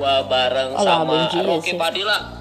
gua bareng sama Rocky. Padilla